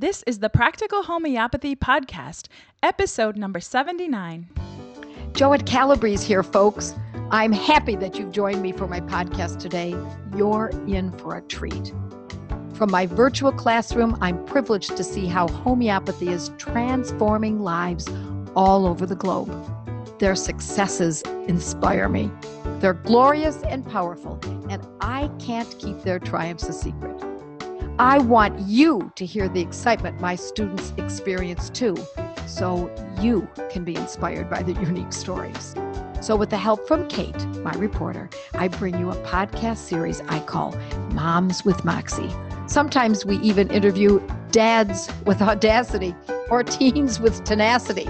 This is the Practical Homeopathy Podcast, episode number 79. Joette Calabrese here, folks. I'm happy that you've joined me for my podcast today. You're in for a treat. From my virtual classroom, I'm privileged to see how homeopathy is transforming lives all over the globe. Their successes inspire me. They're glorious and powerful, and I can't keep their triumphs a secret. I want you to hear the excitement my students experience too, so you can be inspired by the unique stories. So, with the help from Kate, my reporter, I bring you a podcast series I call Moms with Moxie. Sometimes we even interview dads with audacity or teens with tenacity.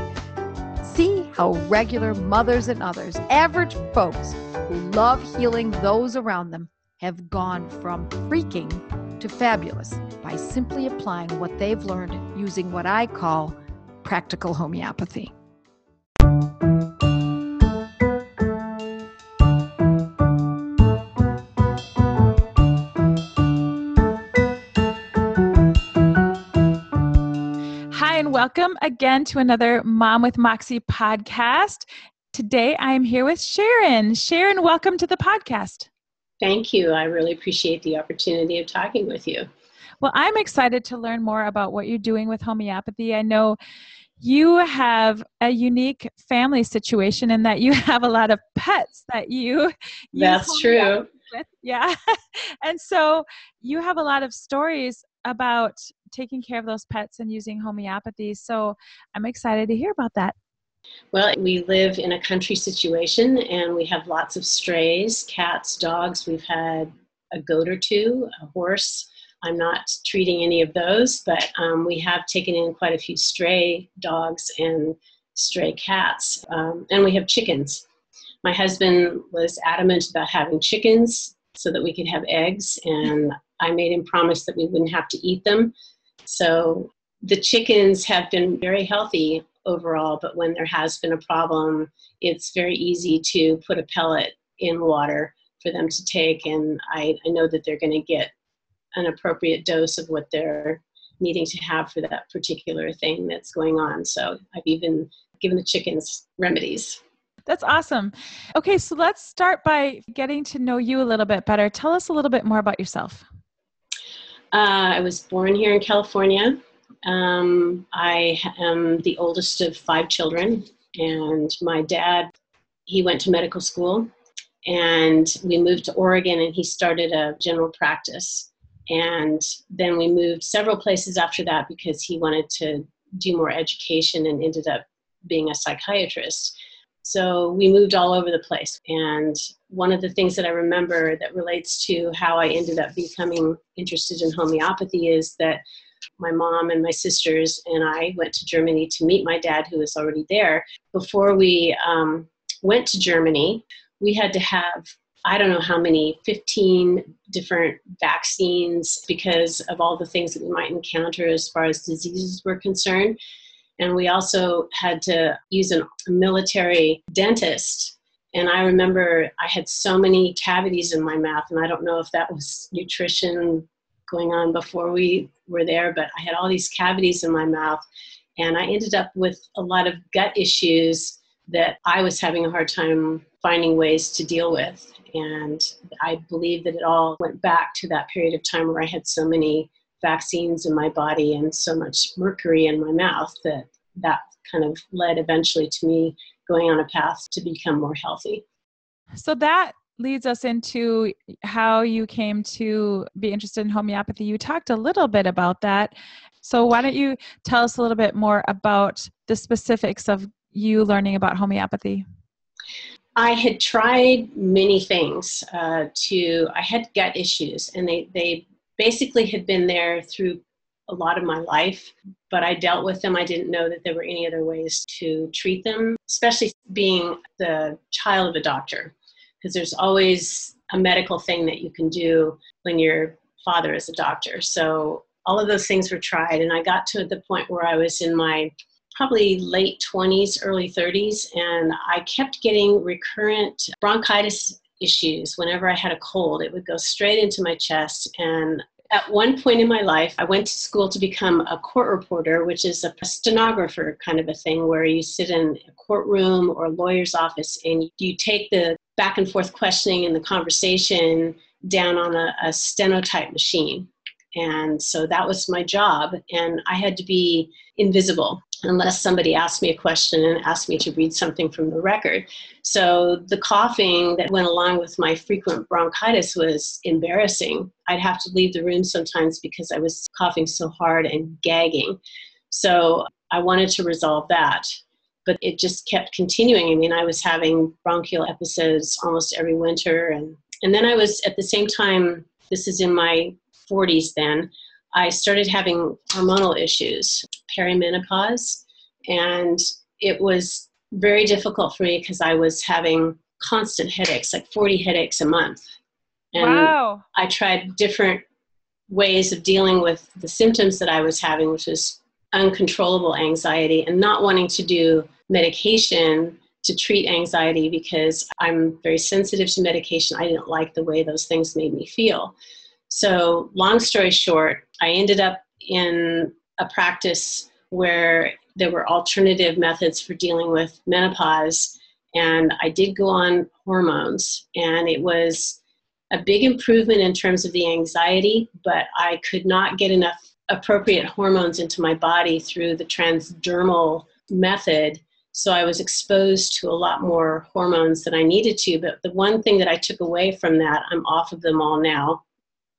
See how regular mothers and others, average folks who love healing those around them, have gone from freaking to fabulous by simply applying what they've learned using what I call practical homeopathy. Hi, and welcome again to another Mom with Moxie podcast. Today I am here with Sharon. Sharon, welcome to the podcast. Thank you. I really appreciate the opportunity of talking with you. Well, I'm excited to learn more about what you're doing with homeopathy. I know you have a unique family situation in that you have a lot of pets that you That's true. With. Yeah. and so you have a lot of stories about taking care of those pets and using homeopathy. So I'm excited to hear about that. Well, we live in a country situation and we have lots of strays cats, dogs. We've had a goat or two, a horse. I'm not treating any of those, but um, we have taken in quite a few stray dogs and stray cats. Um, and we have chickens. My husband was adamant about having chickens so that we could have eggs, and I made him promise that we wouldn't have to eat them. So the chickens have been very healthy overall, but when there has been a problem, it's very easy to put a pellet in water for them to take, and I, I know that they're going to get an appropriate dose of what they're needing to have for that particular thing that's going on. So I've even given the chickens remedies. That's awesome. Okay, so let's start by getting to know you a little bit better. Tell us a little bit more about yourself. Uh, I was born here in California. Um, I am the oldest of five children, and my dad, he went to medical school, and we moved to Oregon, and he started a general practice. And then we moved several places after that because he wanted to do more education and ended up being a psychiatrist. So we moved all over the place. And one of the things that I remember that relates to how I ended up becoming interested in homeopathy is that my mom and my sisters and I went to Germany to meet my dad, who was already there. Before we um, went to Germany, we had to have I don't know how many, 15 different vaccines because of all the things that we might encounter as far as diseases were concerned. And we also had to use a military dentist. And I remember I had so many cavities in my mouth, and I don't know if that was nutrition going on before we were there, but I had all these cavities in my mouth. And I ended up with a lot of gut issues that I was having a hard time finding ways to deal with. And I believe that it all went back to that period of time where I had so many vaccines in my body and so much mercury in my mouth that that kind of led eventually to me going on a path to become more healthy. So that leads us into how you came to be interested in homeopathy. You talked a little bit about that. So why don't you tell us a little bit more about the specifics of you learning about homeopathy? I had tried many things uh, to, I had gut issues and they, they basically had been there through a lot of my life, but I dealt with them. I didn't know that there were any other ways to treat them, especially being the child of a doctor, because there's always a medical thing that you can do when your father is a doctor. So all of those things were tried, and I got to the point where I was in my probably late 20s, early 30s, and I kept getting recurrent bronchitis issues whenever I had a cold. It would go straight into my chest, and at one point in my life, I went to school to become a court reporter, which is a stenographer kind of a thing where you sit in a courtroom or a lawyer's office and you take the back and forth questioning and the conversation down on a, a stenotype machine. And so that was my job. And I had to be invisible unless somebody asked me a question and asked me to read something from the record. So the coughing that went along with my frequent bronchitis was embarrassing. I'd have to leave the room sometimes because I was coughing so hard and gagging. So I wanted to resolve that. But it just kept continuing. I mean, I was having bronchial episodes almost every winter. And, and then I was at the same time, this is in my 40s then, I started having hormonal issues, perimenopause, and it was very difficult for me because I was having constant headaches, like 40 headaches a month. And wow. I tried different ways of dealing with the symptoms that I was having, which was uncontrollable anxiety and not wanting to do medication to treat anxiety because I'm very sensitive to medication. I didn't like the way those things made me feel. So, long story short, I ended up in a practice where there were alternative methods for dealing with menopause. And I did go on hormones, and it was a big improvement in terms of the anxiety, but I could not get enough appropriate hormones into my body through the transdermal method. So I was exposed to a lot more hormones than I needed to. But the one thing that I took away from that, I'm off of them all now,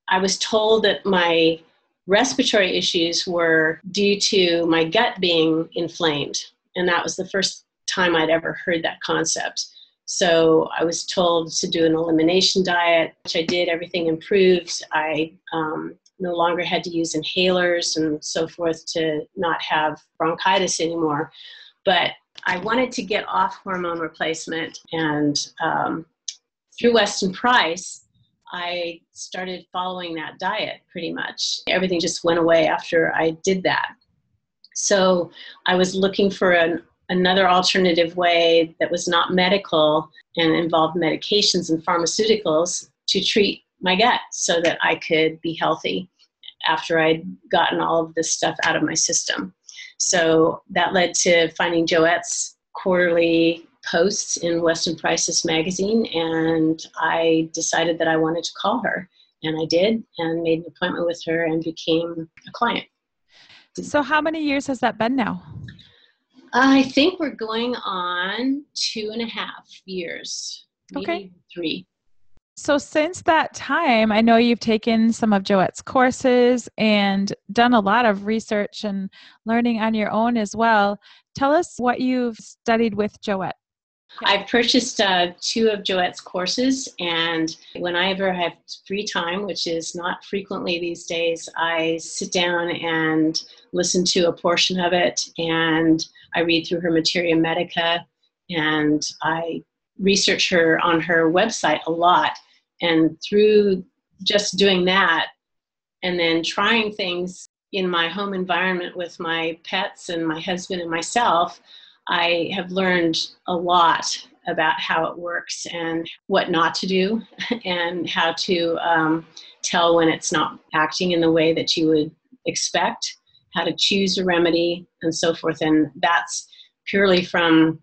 I was told that my respiratory issues were due to my gut being inflamed. And that was the first time I'd ever heard that concept. So I was told to do an elimination diet, which I did. Everything improved. I um, no longer had to use inhalers and so forth to not have bronchitis anymore. But I wanted to get off hormone replacement, and um, through Weston Price, I started following that diet pretty much. Everything just went away after I did that. So I was looking for an, another alternative way that was not medical and involved medications and pharmaceuticals to treat my gut so that I could be healthy after I'd gotten all of this stuff out of my system. So that led to finding Joette's quarterly posts in Weston Price's magazine, and I decided that I wanted to call her. And I did, and made an appointment with her and became a client. So, how many years has that been now? I think we're going on two and a half years, okay. three. So, since that time, I know you've taken some of Joette's courses and done a lot of research and learning on your own as well. Tell us what you've studied with Joette. I've purchased uh, two of Joette's courses, and when I have free time, which is not frequently these days, I sit down and listen to a portion of it, and I read through her Materia Medica, and I research her on her website a lot. And through just doing that, and then trying things in my home environment with my pets and my husband and myself, I have learned a lot about how it works and what not to do, and how to um, tell when it's not acting in the way that you would expect, how to choose a remedy, and so forth. And that's purely from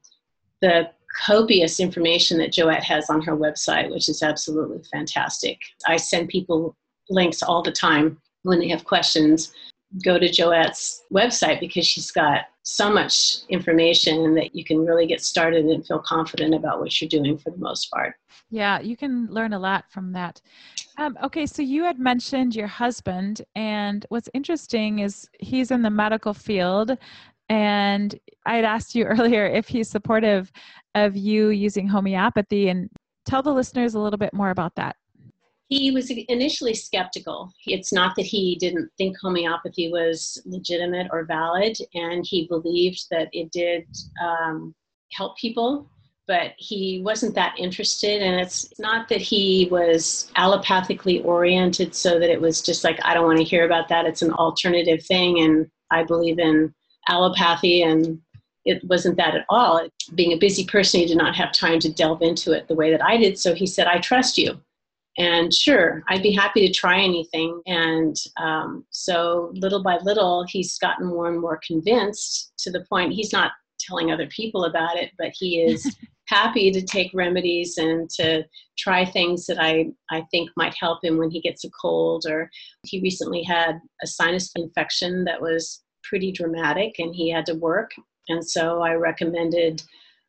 the copious information that Joette has on her website, which is absolutely fantastic. I send people links all the time when they have questions. Go to Joette's website because she's got so much information that you can really get started and feel confident about what you're doing for the most part. Yeah, you can learn a lot from that. Um, okay, so you had mentioned your husband, and what's interesting is he's in the medical field. And I had asked you earlier if he's supportive of you using homeopathy, and tell the listeners a little bit more about that he was initially skeptical. It's not that he didn't think homeopathy was legitimate or valid, and he believed that it did um, help people, but he wasn't that interested. And it's not that he was allopathically oriented, so that it was just like, I don't want to hear about that. It's an alternative thing, and I believe in allopathy and it wasn't that at all. Being a busy person, he did not have time to delve into it the way that I did. So he said, I trust you And sure, I'd be happy to try anything. And um, so little by little, he's gotten more and more convinced to the point he's not telling other people about it, but he is happy to take remedies and to try things that I, I think might help him when he gets a cold. Or he recently had a sinus infection that was pretty dramatic and he had to work. And so I recommended,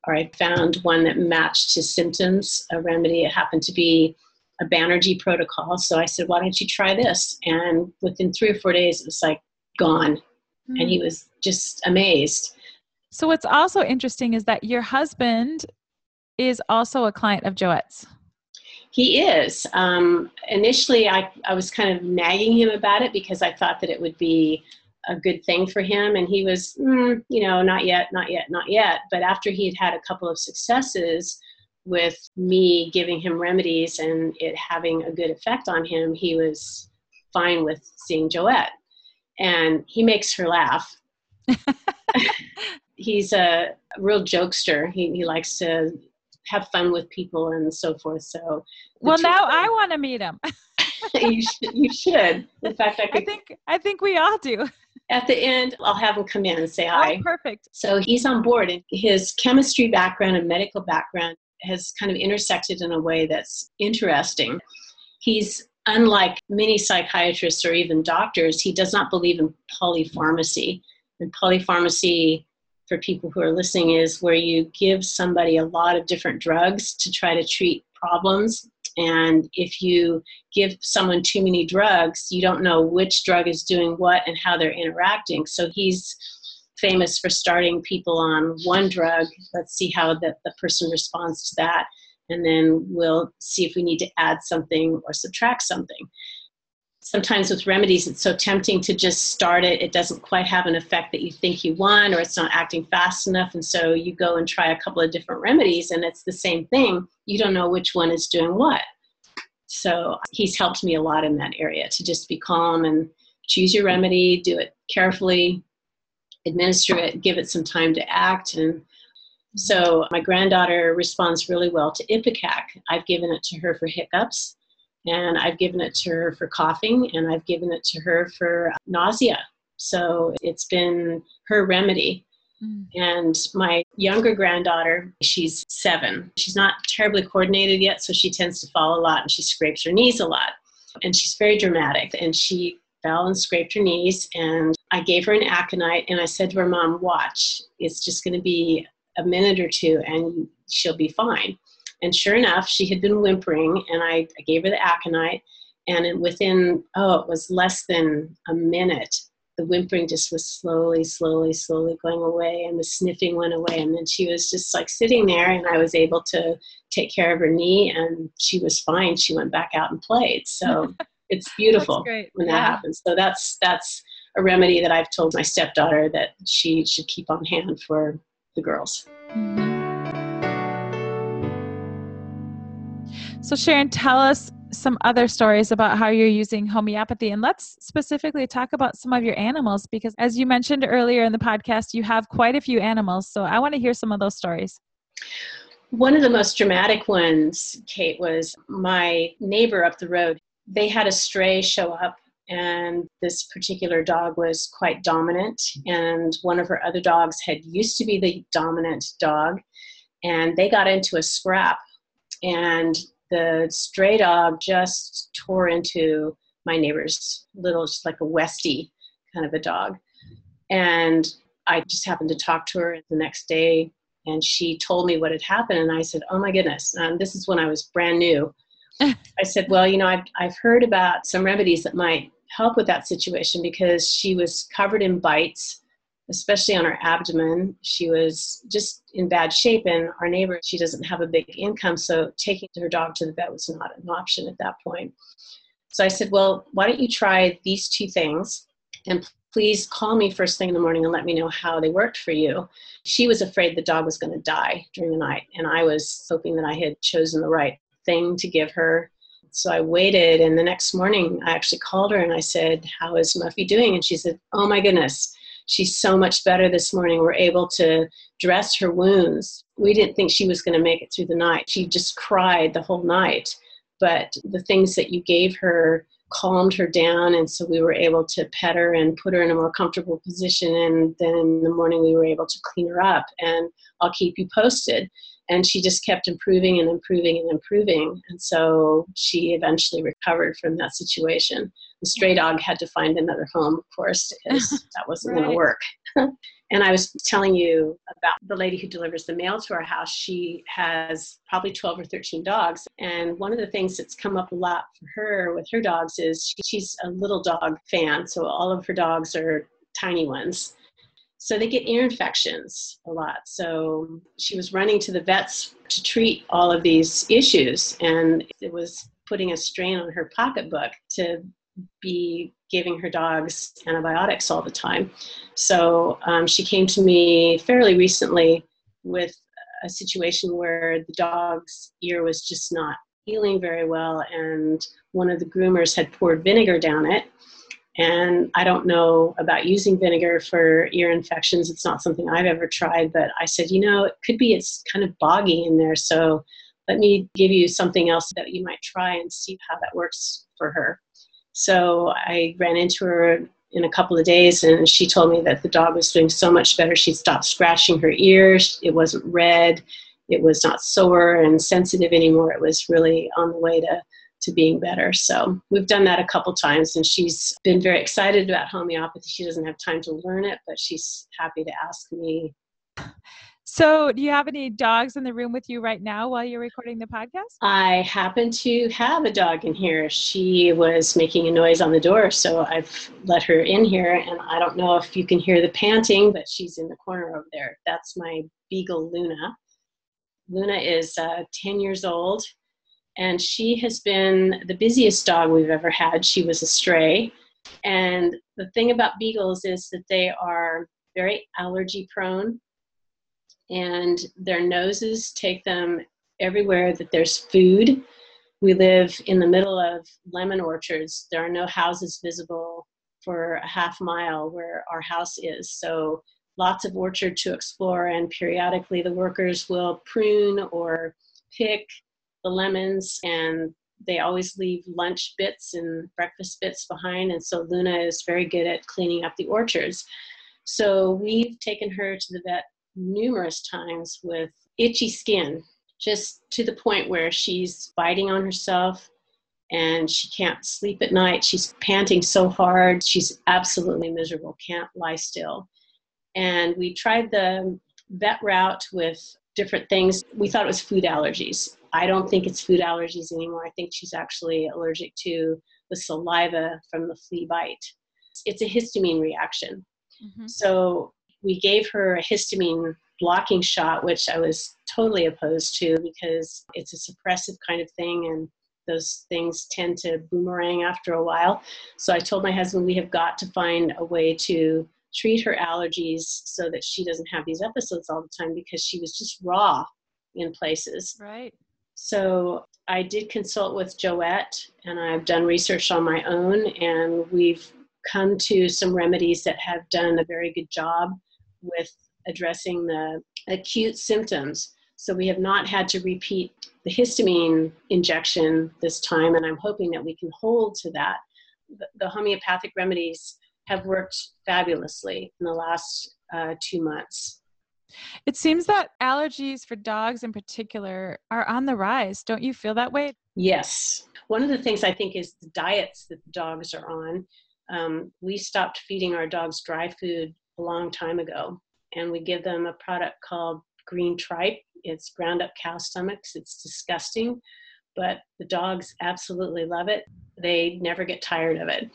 or I found one that matched his symptoms, a remedy. It happened to be a Banerjee protocol. So I said, why don't you try this? And within three or four days, it was like gone. Mm. And he hmm. was just amazed. So what's also interesting is that your husband is also a client of Joette's. He is. Um, initially, I, I was kind of nagging him about it because I thought that it would be a good thing for him. And he was, mm, you know, not yet, not yet, not yet. But after he had had a couple of successes with me giving him remedies and it having a good effect on him, he was fine with seeing Joette. And he makes her laugh. He's a real jokester. He, he likes to have fun with people and so forth. So, well, now I want to meet him. you should. You should. In fact, I could. I think I think we all do. At the end, I'll have him come in and say oh, hi. Oh, perfect. So he's on board, and his chemistry background and medical background has kind of intersected in a way that's interesting. He's unlike many psychiatrists or even doctors. He does not believe in polypharmacy, and polypharmacy for people who are listening is where you give somebody a lot of different drugs to try to treat problems. And if you give someone too many drugs, you don't know which drug is doing what and how they're interacting. So he's famous for starting people on one drug. Let's see how the, the person responds to that. And then we'll see if we need to add something or subtract something sometimes with remedies it's so tempting to just start it. It doesn't quite have an effect that you think you want or it's not acting fast enough and so you go and try a couple of different remedies and it's the same thing. You don't know which one is doing what. So he's helped me a lot in that area to just be calm and choose your remedy do it carefully administer it give it some time to act and so my granddaughter responds really well to ipecac. I've given it to her for hiccups and I've given it to her for coughing and I've given it to her for nausea. So it's been her remedy. Mm. And my younger granddaughter, she's seven. She's not terribly coordinated yet, so she tends to fall a lot and she scrapes her knees a lot. And she's very dramatic. And she fell and scraped her knees. And I gave her an aconite and I said to her, Mom, watch. It's just going to be a minute or two and she'll be fine. And sure enough, she had been whimpering, and I, I gave her the aconite. And within, oh, it was less than a minute, the whimpering just was slowly, slowly, slowly going away, and the sniffing went away. And then she was just like sitting there, and I was able to take care of her knee, and she was fine. She went back out and played. So it's beautiful when that yeah. happens. So that's that's a remedy that I've told my stepdaughter that she should keep on hand for the girls. Mm-hmm. So, Sharon, tell us some other stories about how you're using homeopathy. And let's specifically talk about some of your animals because, as you mentioned earlier in the podcast, you have quite a few animals. So, I want to hear some of those stories. One of the most dramatic ones, Kate, was my neighbor up the road. They had a stray show up, and this particular dog was quite dominant. And one of her other dogs had used to be the dominant dog, and they got into a scrap. And the stray dog just tore into my neighbor's little, just like a Westie kind of a dog. And I just happened to talk to her the next day and she told me what had happened. And I said, Oh my goodness. And this is when I was brand new. I said, Well, you know, I've, I've heard about some remedies that might help with that situation because she was covered in bites especially on her abdomen. She was just in bad shape, and our neighbor, she doesn't have a big income, so taking her dog to the vet was not an option at that point. So I said, Well, why don't you try these two things? And please call me first thing in the morning and let me know how they worked for you. She was afraid the dog was going to die during the night, and I was hoping that I had chosen the right thing to give her. So I waited, and the next morning I actually called her and I said, How is Muffy doing? And she said, Oh my goodness, she's so much better this morning. We're able to dress her wounds. We didn't think she was going to make it through the night. She just cried the whole night. but the things that you gave her calmed her down and so we were able to pet her and put her in a more comfortable position and then in the morning we were able to clean her up and i'll keep you posted and she just kept improving and improving and improving and so she eventually recovered from that situation the stray dog had to find another home of course because that wasn't right. going to work and i was telling you about the lady who delivers the mail to our house she has probably 12 or 13 dogs and one of the things that's come up a lot for her with her dogs is she's a little dog fan so all of her dogs are tiny ones so they get ear infections a lot. So she was running to the vets to treat all of these issues, and it was putting a strain on her pocketbook to be giving her dogs antibiotics all the time. So um, she came to me fairly recently with a situation where the dog's ear was just not healing very well, and one of the groomers had poured vinegar down it and I don't know about using vinegar for ear infections. It's not something I've ever tried, but I said, you know, it could be it's kind of boggy in there. So let me give you something else that you might try and see how that works for her. So I ran into her in a couple of days and she told me that the dog was doing so much better. She stopped scratching her ears. It wasn't red. It was not sore and sensitive anymore. It was really on the way to to being better. So we've done that a couple times, and she's been very excited about homeopathy. She doesn't have time to learn it, but she's happy to ask me. So, do you have any dogs in the room with you right now while you're recording the podcast? I happen to have a dog in here. She was making a noise on the door, so I've let her in here. And I don't know if you can hear the panting, but she's in the corner over there. That's my beagle, Luna. Luna is uh, 10 years old and she has been the busiest dog we've ever had. She was a stray. And the thing about beagles is that they are very allergy prone, and their noses take them everywhere that there's food. We live in the middle of lemon orchards. There are no houses visible for a half mile where our house is. So lots of orchard to explore, and periodically the workers will prune or pick the lemons and they always leave lunch bits and breakfast bits behind and so luna is very good at cleaning up the orchards so we've taken her to the vet numerous times with itchy skin just to the point where she's biting on herself and she can't sleep at night she's panting so hard she's absolutely miserable can't lie still and we tried the vet route with different things we thought it was food allergies I don't think it's food allergies anymore. I think she's actually allergic to the saliva from the flea bite. It's a histamine reaction. Mm-hmm. So we gave her a histamine blocking shot, which I was totally opposed to because it's a suppressive kind of thing and those things tend to boomerang after a while. So I told my husband we have got to find a way to treat her allergies so that she doesn't have these episodes all the time because she was just raw in places. Right. So I did consult with Joette and I've done research on my own, and we've come to some remedies that have done a very good job with addressing the acute symptoms. So we have not had to repeat the histamine injection this time, and I'm hoping that we can hold to that. The, homeopathic remedies have worked fabulously in the last uh, two months. It seems that allergies for dogs in particular are on the rise. Don't you feel that way? Yes. One of the things I think is the diets that the dogs are on. Um, we stopped feeding our dogs dry food a long time ago, and we give them a product called green tripe. It's ground up cow stomachs. It's disgusting, but the dogs absolutely love it. They never get tired of it.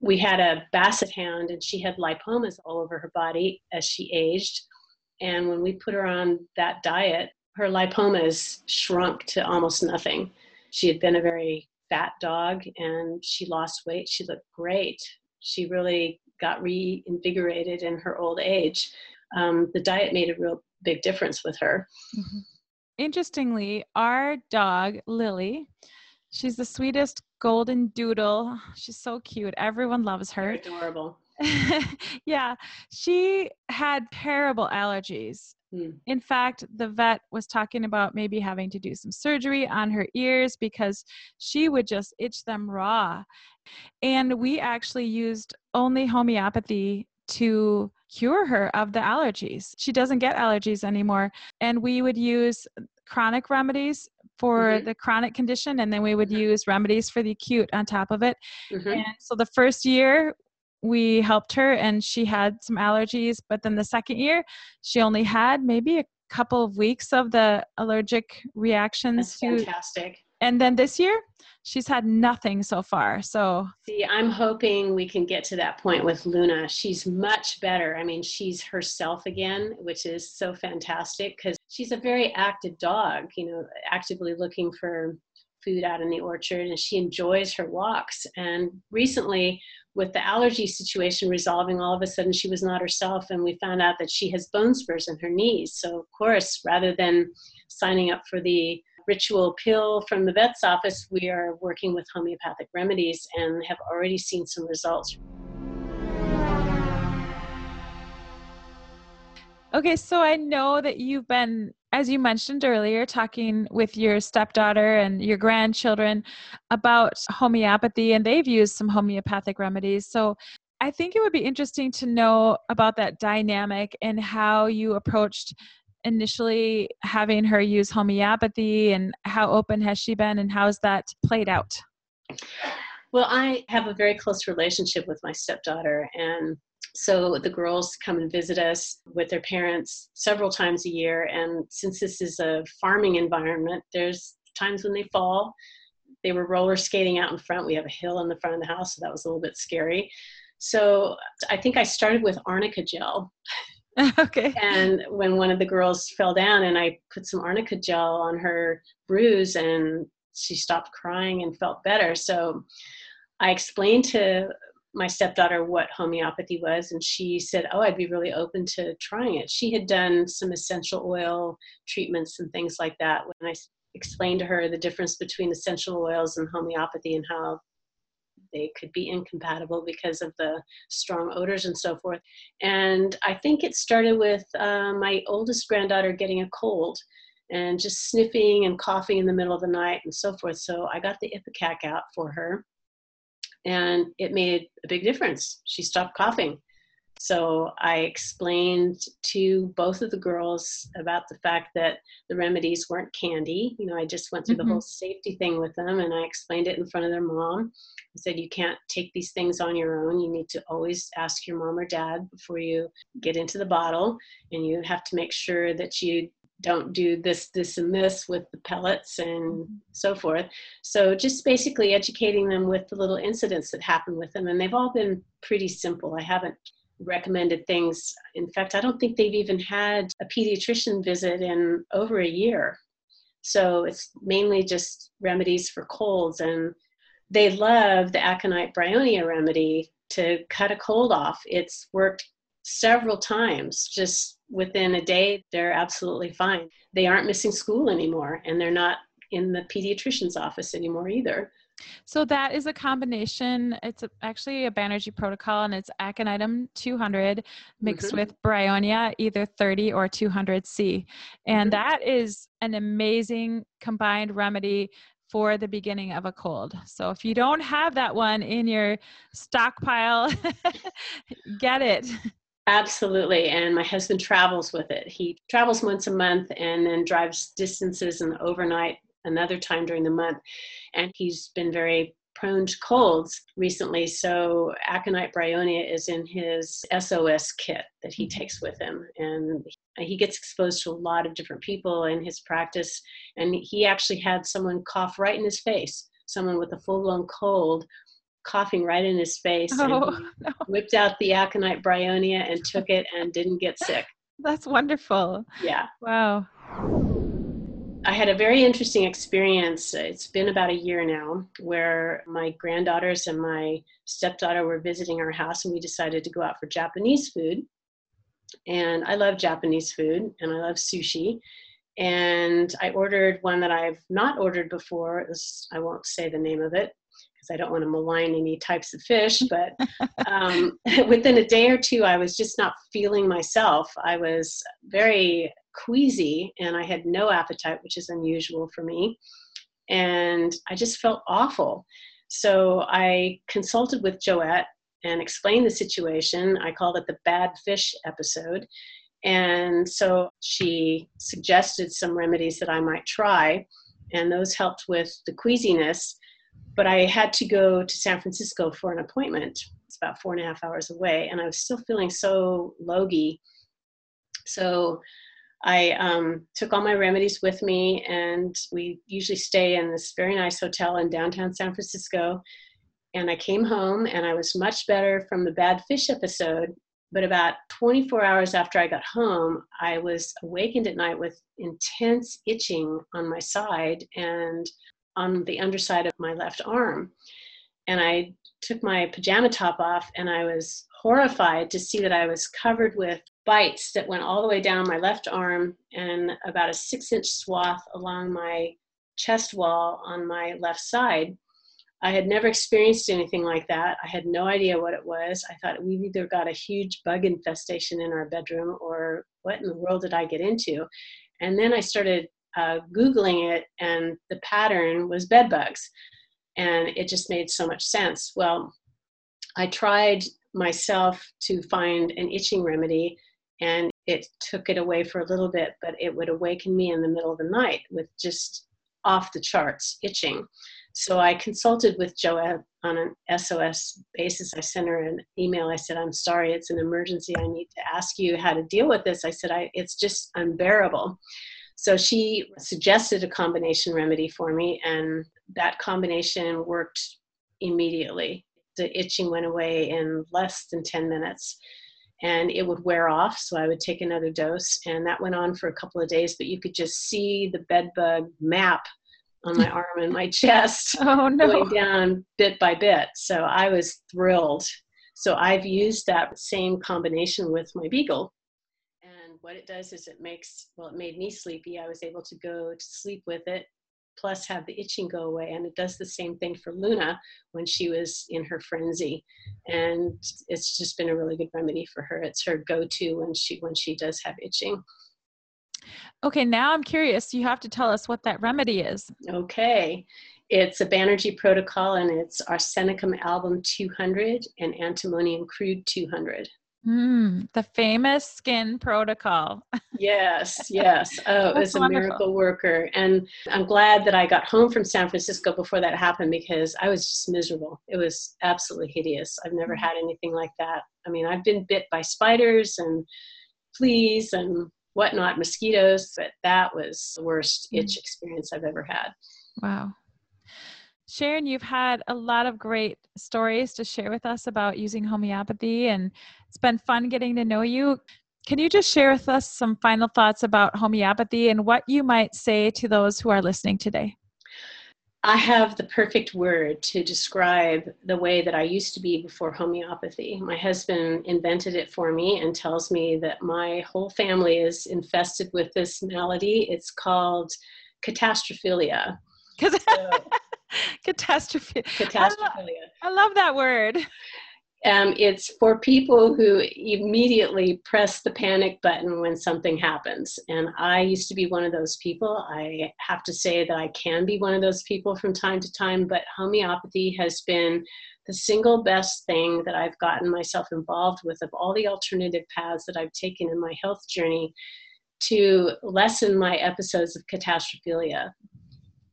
We had a basset hound, and she had lipomas all over her body as she aged and when we put her on that diet, her lipomas shrunk to almost nothing. She had been a very fat dog and she lost weight. She looked great. She really got reinvigorated in her old age. Um, the diet made a real big difference with her. Mm-hmm. Interestingly, our dog, Lily, she's the sweetest golden doodle. She's so cute. Everyone loves her. They're adorable. yeah, she had terrible allergies. Mm. In fact, the vet was talking about maybe having to do some surgery on her ears because she would just itch them raw. And we actually used only homeopathy to cure her of the allergies. She doesn't get allergies anymore. And we would use chronic remedies for Mhm. the chronic condition, and then we would Mhm. use remedies for the acute on top of it. Mhm. And so the first year, we helped her and she had some allergies, but then the second year, she only had maybe a couple of weeks of the allergic reactions That's to fantastic. and then this year she's had nothing so far so See, I'm hoping we can get to that point with Luna. She's much better. I mean, she's herself again, which is so fantastic because she's a very active dog, you know, actively looking for food out in the orchard and she enjoys her walks. And recently, with the allergy situation resolving, all of a sudden she was not herself, and we found out that she has bone spurs in her knees. So, of course, rather than signing up for the ritual pill from the vet's office, we are working with homeopathic remedies and have already seen some results. okay so i know that you've been as you mentioned earlier talking with your stepdaughter and your grandchildren about homeopathy and they've used some homeopathic remedies. So i think it would be interesting to know about that dynamic and how you approached initially having her use homeopathy and how open has she been and how's that played out? Well, I have a very close relationship with my stepdaughter, and so the girls come and visit us with their parents several times a year. And since this is a farming environment, there's times when they fall. They were roller skating out in front. We have a hill in the front of the house, so that was a little bit scary. So I think I started with arnica gel. okay And when one of the girls fell down, and I put some arnica gel on her bruise, and she stopped crying and felt better. So I explained to my stepdaughter what homeopathy was, and she said, Oh, I'd be really open to trying it. She had done some essential oil treatments and things like that. when i explained to her the difference between essential oils and homeopathy and how they could be incompatible because of the strong odors and so forth. And I think it started with uh, my oldest granddaughter getting a cold and just sniffing and coughing in the middle of the night and so forth. So I got the Ipecac out for her, and it made a big difference. She stopped coughing. So I explained to both of the girls about the fact that the remedies weren't candy. You know, I just went through Mhm. the whole safety thing with them and I explained it in front of their mom. I said, You can't take these things on your own. You need to always ask your mom or dad before you get into the bottle. And you have to make sure that you don't do this, this, and this with the pellets and so forth. So just basically educating them with the little incidents that happen with them. And they've all been pretty simple. I haven't recommended things. In fact, I don't think they've even had a pediatrician visit in over a year. So it's mainly just remedies for colds. And they love the aconite bryonia remedy to cut a cold off. It's worked several times just within a day they're absolutely fine they aren't missing school anymore and they're not in the pediatrician's office anymore either So that is a combination. It's a, actually a Banerjee protocol, and it's aconitum 200 mixed Mhm. with bryonia, either 30 or 200C, and Mhm. that is an amazing combined remedy for the beginning of a cold. So if you don't have that one in your stockpile, get it. Absolutely. And my husband travels with it. He travels once a month and then drives distances and overnight another time during the month. And he's been very prone to colds recently. So aconite bryonia is in his SOS kit that he mm-hmm. takes with him. And he gets exposed to a lot of different people in his practice. And he actually had someone cough right in his face, someone with a full blown cold coughing right in his face. and Oh, no. whipped out the aconite bryonia and took it and didn't get sick. That's wonderful. Yeah. Wow. I had a very interesting experience. It's been about a year now where my granddaughters and my stepdaughter were visiting our house and we decided to go out for Japanese food. And I love Japanese food and I love sushi. And I ordered one that I've not ordered before. Was, I won't say the name of it because I don't want to malign any types of fish. But um, within a day or two, I was just not feeling myself. I was very queasy and I had no appetite, which is unusual for me. And I just felt awful. So I consulted with Joette and explained the situation. I called it the bad fish episode. And so she suggested some remedies that I might try, and those helped with the queasiness. But I had to go to San Francisco for an appointment. It's about four and a half hours away, and I was still feeling so logy. So I um, took all my remedies with me, and we usually stay in this very nice hotel in downtown San Francisco. And I came home, and I was much better from the bad fish episode. But about 24 hours after I got home, I was awakened at night with intense itching on my side and on the underside of my left arm. And I took my pajama top off, and I was horrified to see that I was covered with bites that went all the way down my left arm and about a six inch swath along my chest wall on my left side. I had never experienced anything like that. I had no idea what it was. I thought we've either got a huge bug infestation in our bedroom or what in the world did I get into? And then I started uh, Googling it, and the pattern was bed bugs. And it just made so much sense. Well, I tried myself to find an itching remedy and it took it away for a little bit, but it would awaken me in the middle of the night with just off the charts itching. So I consulted with Joette on an SOS basis. I sent her an email. I said, I'm sorry, it's an emergency. I need to ask you how to deal with this. I said, I, it's just unbearable. So she suggested a combination remedy for me, and that combination worked immediately. The itching went away in less than 10 minutes and it would wear off. So I would take another dose, and that went on for a couple of days. But you could just see the bed bug map on my arm and my chest oh, no. going down bit by bit. So I was thrilled. So I've used that same combination with my beagle. What it does is it makes, well, it made me sleepy. I was able to go to sleep with it plus have the itching go away. And it does the same thing for Luna when she was in her frenzy. And it's just been a really good remedy for her. It's her go-to when she when she does have itching. Okay, now I'm curious. You have to tell us what that remedy is. Okay. It's a Banerjee protocol and it's arsenicum album 200 and antimonium crude 200. Mm, the famous skin protocol. yes, yes. Oh, it's a wonderful. miracle worker. And I'm glad that I got home from San Francisco before that happened because I was just miserable. It was absolutely hideous. I've never had anything like that. I mean, I've been bit by spiders and fleas and whatnot, mosquitoes, but that was the worst mm. itch experience I've ever had. Wow. Sharon, you've had a lot of great stories to share with us about using homeopathy, and it's been fun getting to know you. Can you just share with us some final thoughts about homeopathy and what you might say to those who are listening today? I have the perfect word to describe the way that I used to be before homeopathy. My husband invented it for me and tells me that my whole family is infested with this malady. It's called catastrophilia. So, Catastrophe. Catastrophilia. I, lo- I love that word. Um, it's for people who immediately press the panic button when something happens. And I used to be one of those people. I have to say that I can be one of those people from time to time, but homeopathy has been the single best thing that I've gotten myself involved with of all the alternative paths that I've taken in my health journey to lessen my episodes of catastrophilia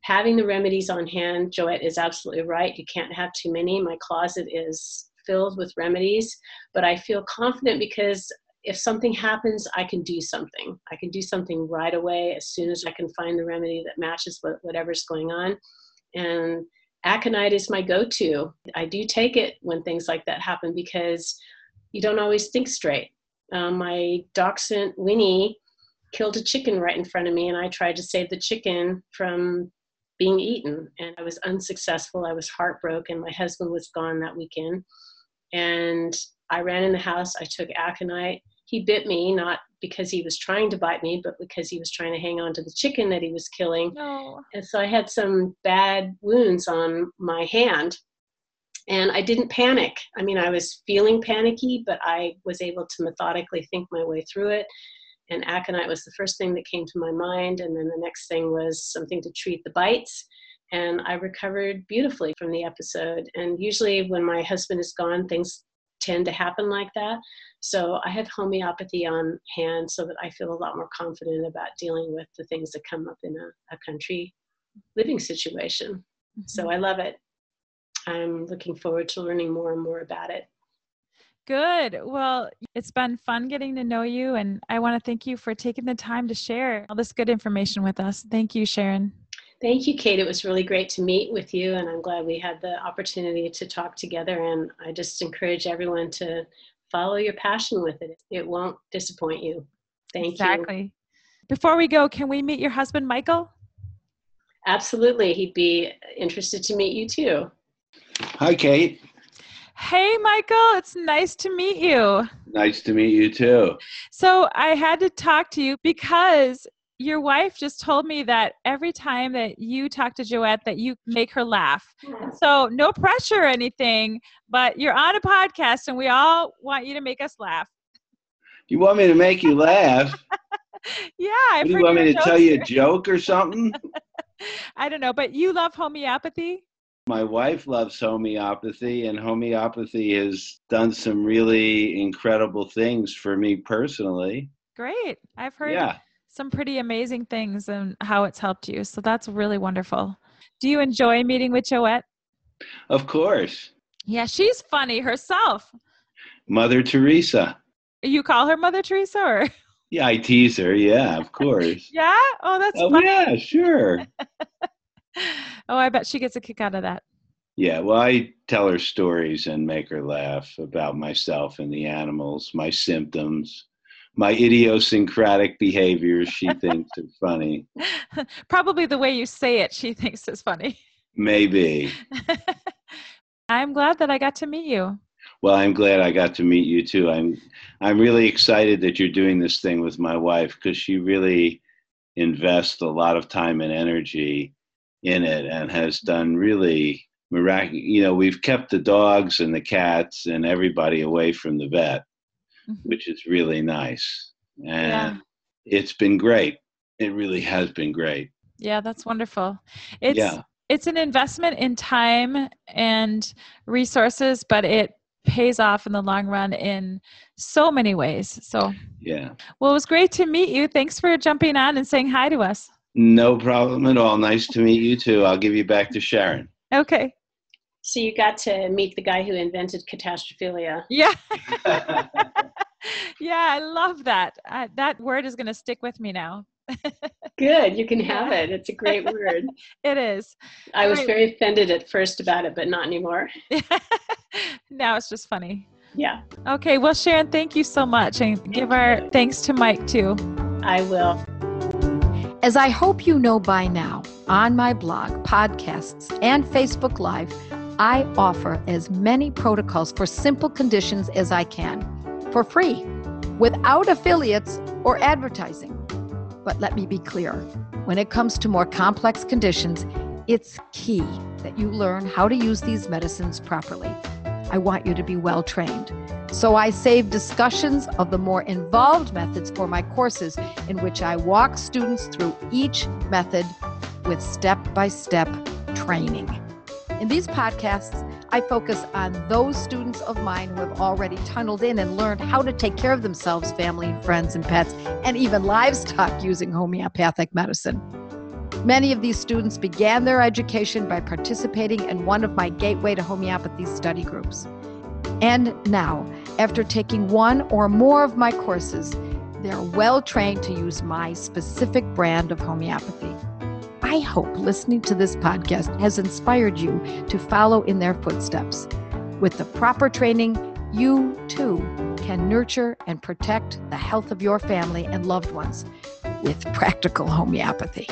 having the remedies on hand, Joette is absolutely right. You can't have too many. My closet is filled with remedies, but I feel confident because if something happens, I can do something. I can do something right away as soon as I can find the remedy that matches what, whatever's going on. And aconite is my go to. I do take it when things like that happen because you don't always think straight. Um, my dachshund Winnie killed a chicken right in front of me, and I tried to save the chicken from being eaten. And I was unsuccessful. I was heartbroken. My husband was gone that weekend. And I ran in the house. I took aconite. He bit me, not because he was trying to bite me, but because he was trying to hang on to the chicken that he was killing. No. And so I had some bad wounds on my hand. And I didn't panic. I mean, I was feeling panicky, but I was able to methodically think my way through it. And aconite was the first thing that came to my mind. And then the next thing was something to treat the bites. And I recovered beautifully from the episode. And usually, when my husband is gone, things tend to happen like that. So I have homeopathy on hand so that I feel a lot more confident about dealing with the things that come up in a, a country living situation. Mm-hmm. So I love it. I'm looking forward to learning more and more about it. Good. Well, it's been fun getting to know you, and I want to thank you for taking the time to share all this good information with us. Thank you, Sharon. Thank you, Kate. It was really great to meet with you, and I'm glad we had the opportunity to talk together. And I just encourage everyone to follow your passion with it. It won't disappoint you. Thank exactly. you. Exactly. Before we go, can we meet your husband, Michael? Absolutely. He'd be interested to meet you too. Hi, Kate. Hey, Michael. It's nice to meet you. Nice to meet you too. So, I had to talk to you because your wife just told me that every time that you talk to Joette that you make her laugh. So no pressure or anything, but you're on a podcast and we all want you to make us laugh. You want me to make you laugh? yeah. I do you want me to tell you a joke or something? I don't know, but you love homeopathy? My wife loves homeopathy, and homeopathy has done some really incredible things for me personally. Great. I've heard yeah some pretty amazing things and how it's helped you. So that's really wonderful. Do you enjoy meeting with Joette? Of course. Yeah, she's funny herself. Mother Teresa. You call her Mother Teresa or? Yeah, I tease her. Yeah, of course. yeah? Oh, that's oh, funny. yeah, sure. oh, I bet she gets a kick out of that. Yeah, well, I tell her stories and make her laugh about myself and the animals, my symptoms, my idiosyncratic behaviors she thinks are funny. Probably the way you say it, she thinks is funny. Maybe. I'm glad that I got to meet you. Well, I'm glad I got to meet you too. I'm I'm really excited that you're doing this thing with my wife because she really invests a lot of time and energy in it and has done really miraculous. You know, we've kept the dogs and the cats and everybody away from the vet mm-hmm. which is really nice. And yeah. it's been great. It really has been great. Yeah, that's wonderful. It's yeah. it's an investment in time and resources, but it pays off in the long run in so many ways. So yeah. Well, it was great to meet you. Thanks for jumping on and saying hi to us. No problem at all. Nice to meet you too. I'll give you back to Sharon. Okay. So you got to meet the guy who invented catastrophilia. Yeah. yeah, I love that. Uh, that word is going to stick with me now. Good, you can have it. It's a great word. it is. I was very offended at first about it, but not anymore. now it's just funny. Yeah. Okay, well, Sharon, thank you so much. And give our thanks to Mike, too. I will. As I hope you know by now, on my blog, podcasts, and Facebook Live, I offer as many protocols for simple conditions as I can for free without affiliates or advertising. But let me be clear when it comes to more complex conditions, it's key that you learn how to use these medicines properly. I want you to be well trained. So I save discussions of the more involved methods for my courses, in which I walk students through each method with step by step training. In these podcasts, I focus on those students of mine who have already tunneled in and learned how to take care of themselves, family, and friends, and pets, and even livestock using homeopathic medicine. Many of these students began their education by participating in one of my Gateway to Homeopathy study groups. And now, after taking one or more of my courses, they're well trained to use my specific brand of homeopathy. I hope listening to this podcast has inspired you to follow in their footsteps. With the proper training, you too can nurture and protect the health of your family and loved ones with practical homeopathy.